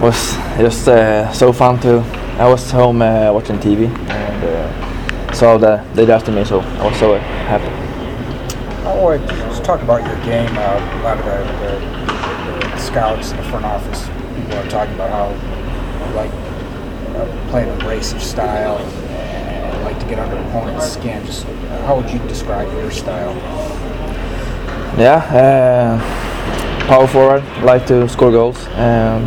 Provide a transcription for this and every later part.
was just uh, so fun to. I was home uh, watching TV and uh, saw that they drafted me, so I was so happy. Oh, uh, just talk about your game. Uh, a lot of the, the, the scouts in the front office people are talking about how you like uh, playing abrasive style and like to get under opponent's skin. Just how would you describe your style? Yeah, uh, power forward. Like to score goals. Um,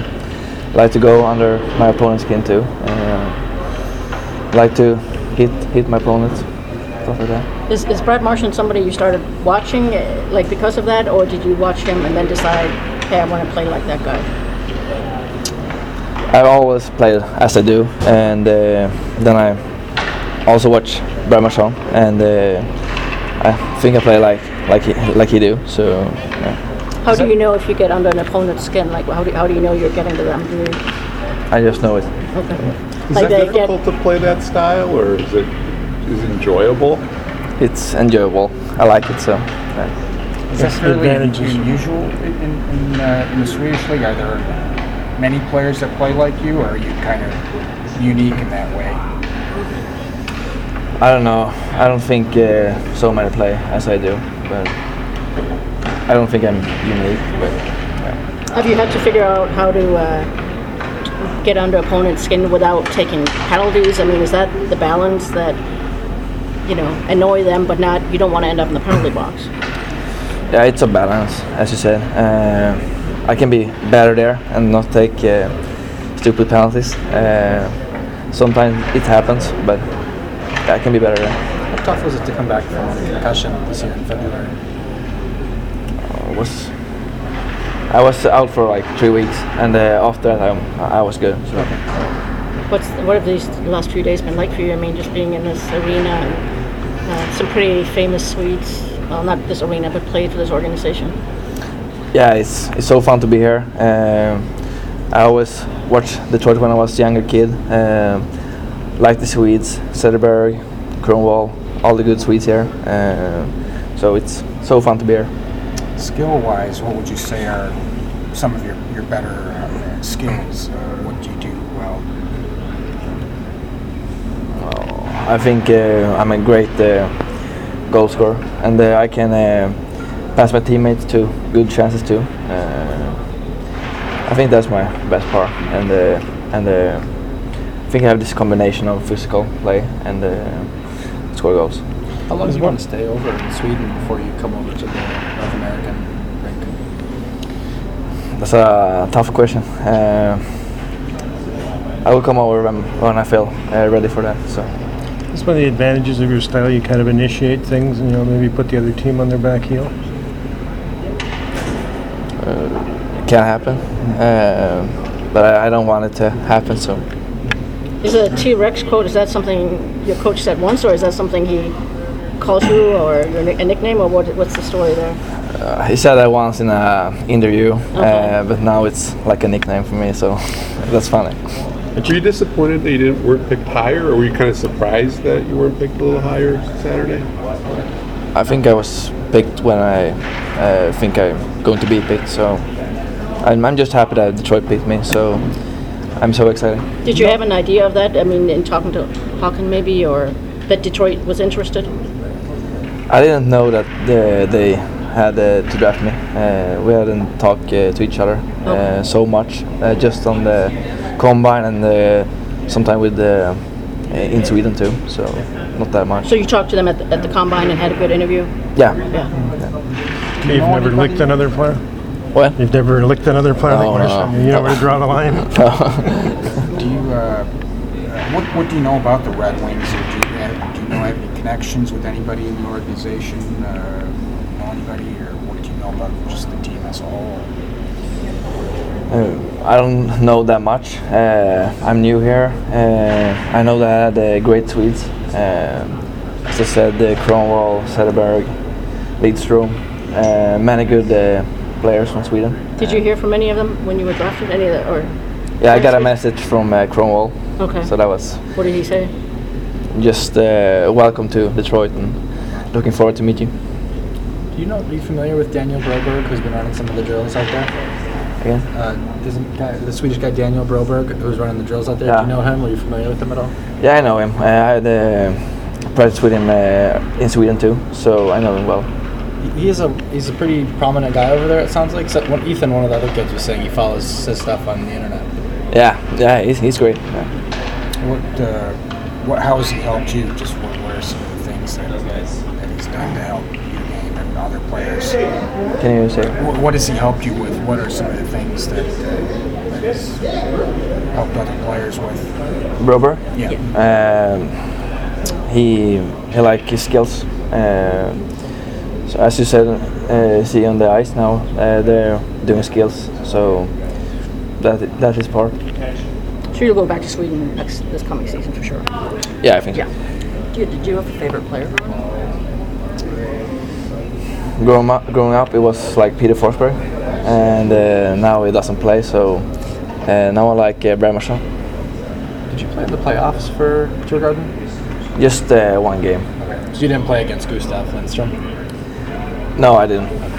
like to go under my opponent's skin too. Uh, like to hit hit my opponent. Stuff like that. Is, is Brad Marchand somebody you started watching, uh, like because of that, or did you watch him and then decide, hey, I want to play like that guy? I've always play as I do, and uh, then I also watch Brad Marchand, and uh, I think I play like like he, like he do. So yeah. How do you know if you get under an opponent's skin? Like, how do, how do you know you're getting to them? Do you, I just know it. okay. Is Like that they get- difficult to play that style, or is it is it enjoyable? It's enjoyable. I like it so. yeah. Is that fairly advantages. unusual in, in, in, uh, in the Swedish league? Are there many players that play like you, or are you kind of unique in that way? I don't know. I don't think uh, so many play as I do, but I don't think I'm unique. But yeah. Have you had to figure out how to uh, get under opponent's skin without taking penalties? I mean, is that the balance that you know annoy them, but not you don't want to end up in the penalty box? yeah, it's a balance, as you said. Uh, I can be better there and not take uh, stupid penalties. Uh, sometimes it happens, but I can be better there. How tough was it to come back from concussion this year in February? I was I was out for like three weeks, and uh, after that I, I was good. So. What's what have these last few days been like for you? I mean, just being in this arena and uh, some pretty famous Swedes. Well, not this arena, but played for this organization. yeah, it's it's so fun to be here. Um, I always watched Detroit when I was a younger kid. Um, like the Swedes, Zetterberg, Kronwall, all the good Swedes here. Um, so it's so fun to be here. Skill-wise, what would you say are some of your, your better uh, skills? Uh, what do you do well? I think uh, I'm a great uh, goal scorer, and uh, I can uh, pass my teammates to good chances too. Uh, I think that's my best part, and uh, and uh, I think I have this combination of physical play and uh, score goals. How long do you want to stay over in Sweden before you come over to the That's a tough question. Uh, I will come over when, when I feel uh, ready for that. So That's one of the advantages of your style. You kind of initiate things and, you know, maybe put the other team on their back heel. it can happen, uh, but I, I don't want it to happen. So Is a T Rex quote? Is that something your coach said once, or is that something he calls you, or your, a nickname, or what, what's the story there? Uh, he said that once in a interview, Okay. uh, but now it's like a nickname for me. So that's funny. Were you disappointed that you didn't weren't picked higher, or were you kind of surprised that you weren't picked a little higher Saturday? I think I was picked when I uh, think I'm going to be picked. So I'm, I'm just happy that Detroit picked me. So I'm so excited. Did you have an idea of that? I mean, in talking to Håkan, maybe, or that Detroit was interested? I didn't know that the, they had uh, to draft me. Uh, we hadn't talked uh, to each other uh, Okay. so much, uh, just on the combine and uh, sometime with the uh, in Sweden too. So not that much. So you talked to them at the, at the combine and had a good interview? yeah. Yeah. You've never licked another player? What? You've never licked another player No, like no. You know where to draw the line? Do you, uh, uh, what, what do you know about the Red Wings? Do you have, do you know have any connections with anybody in the organization? Uh, know anybody, or what do you know about just the team as a whole? Uh, I don't know that much. Uh, I'm new here. Uh, I know that uh, great Swedes. Uh, as I said, uh, Kronwall, Zetterberg, Lidström, uh, many good uh, players from Sweden. Did you hear from any of them when you were drafted? Any of the, or Yeah, I got a message from uh, Kronwall, okay? so that was what did he say? just uh, welcome to Detroit and looking forward to meet you. Do you know? Are you familiar with Daniel Broberg, who's been running some of the drills out there? again. Uh, guy, the Swedish guy Daniel Broberg, who's running the drills out there? Yeah. Do you know him? Are you familiar with him at all? Yeah, I know him. Uh, I had uh, practiced with him uh, in Sweden too, so I know him well. He- He is a he's a pretty prominent guy over there. It sounds like. Except when Ethan, one of the other kids, was saying he follows his stuff on the internet. Yeah, yeah, he's, he's great. Yeah. What, uh, what, how has he helped you? Just what, what are some of the things that, that he's done to help your game and other players? Can you say? What, what has he helped you with? What are some of the things that, uh, that he's helped other players with? Brober? Yeah. Um, he he like his skills. Uh, so as you said, uh, see on the ice now, uh, they're doing skills. So that that is part. So you'll go back to Sweden next this coming season for sure. Yeah, I think Yeah. Do you, did you have a favorite player growing up? Growing up, it was like Peter Forsberg, and uh, now he doesn't play. So uh, now I like uh, Brad Marchand. Did you play in the playoffs for Djurgården? Just uh, one game. So you didn't play against Gustav Lindstrom. No, I didn't.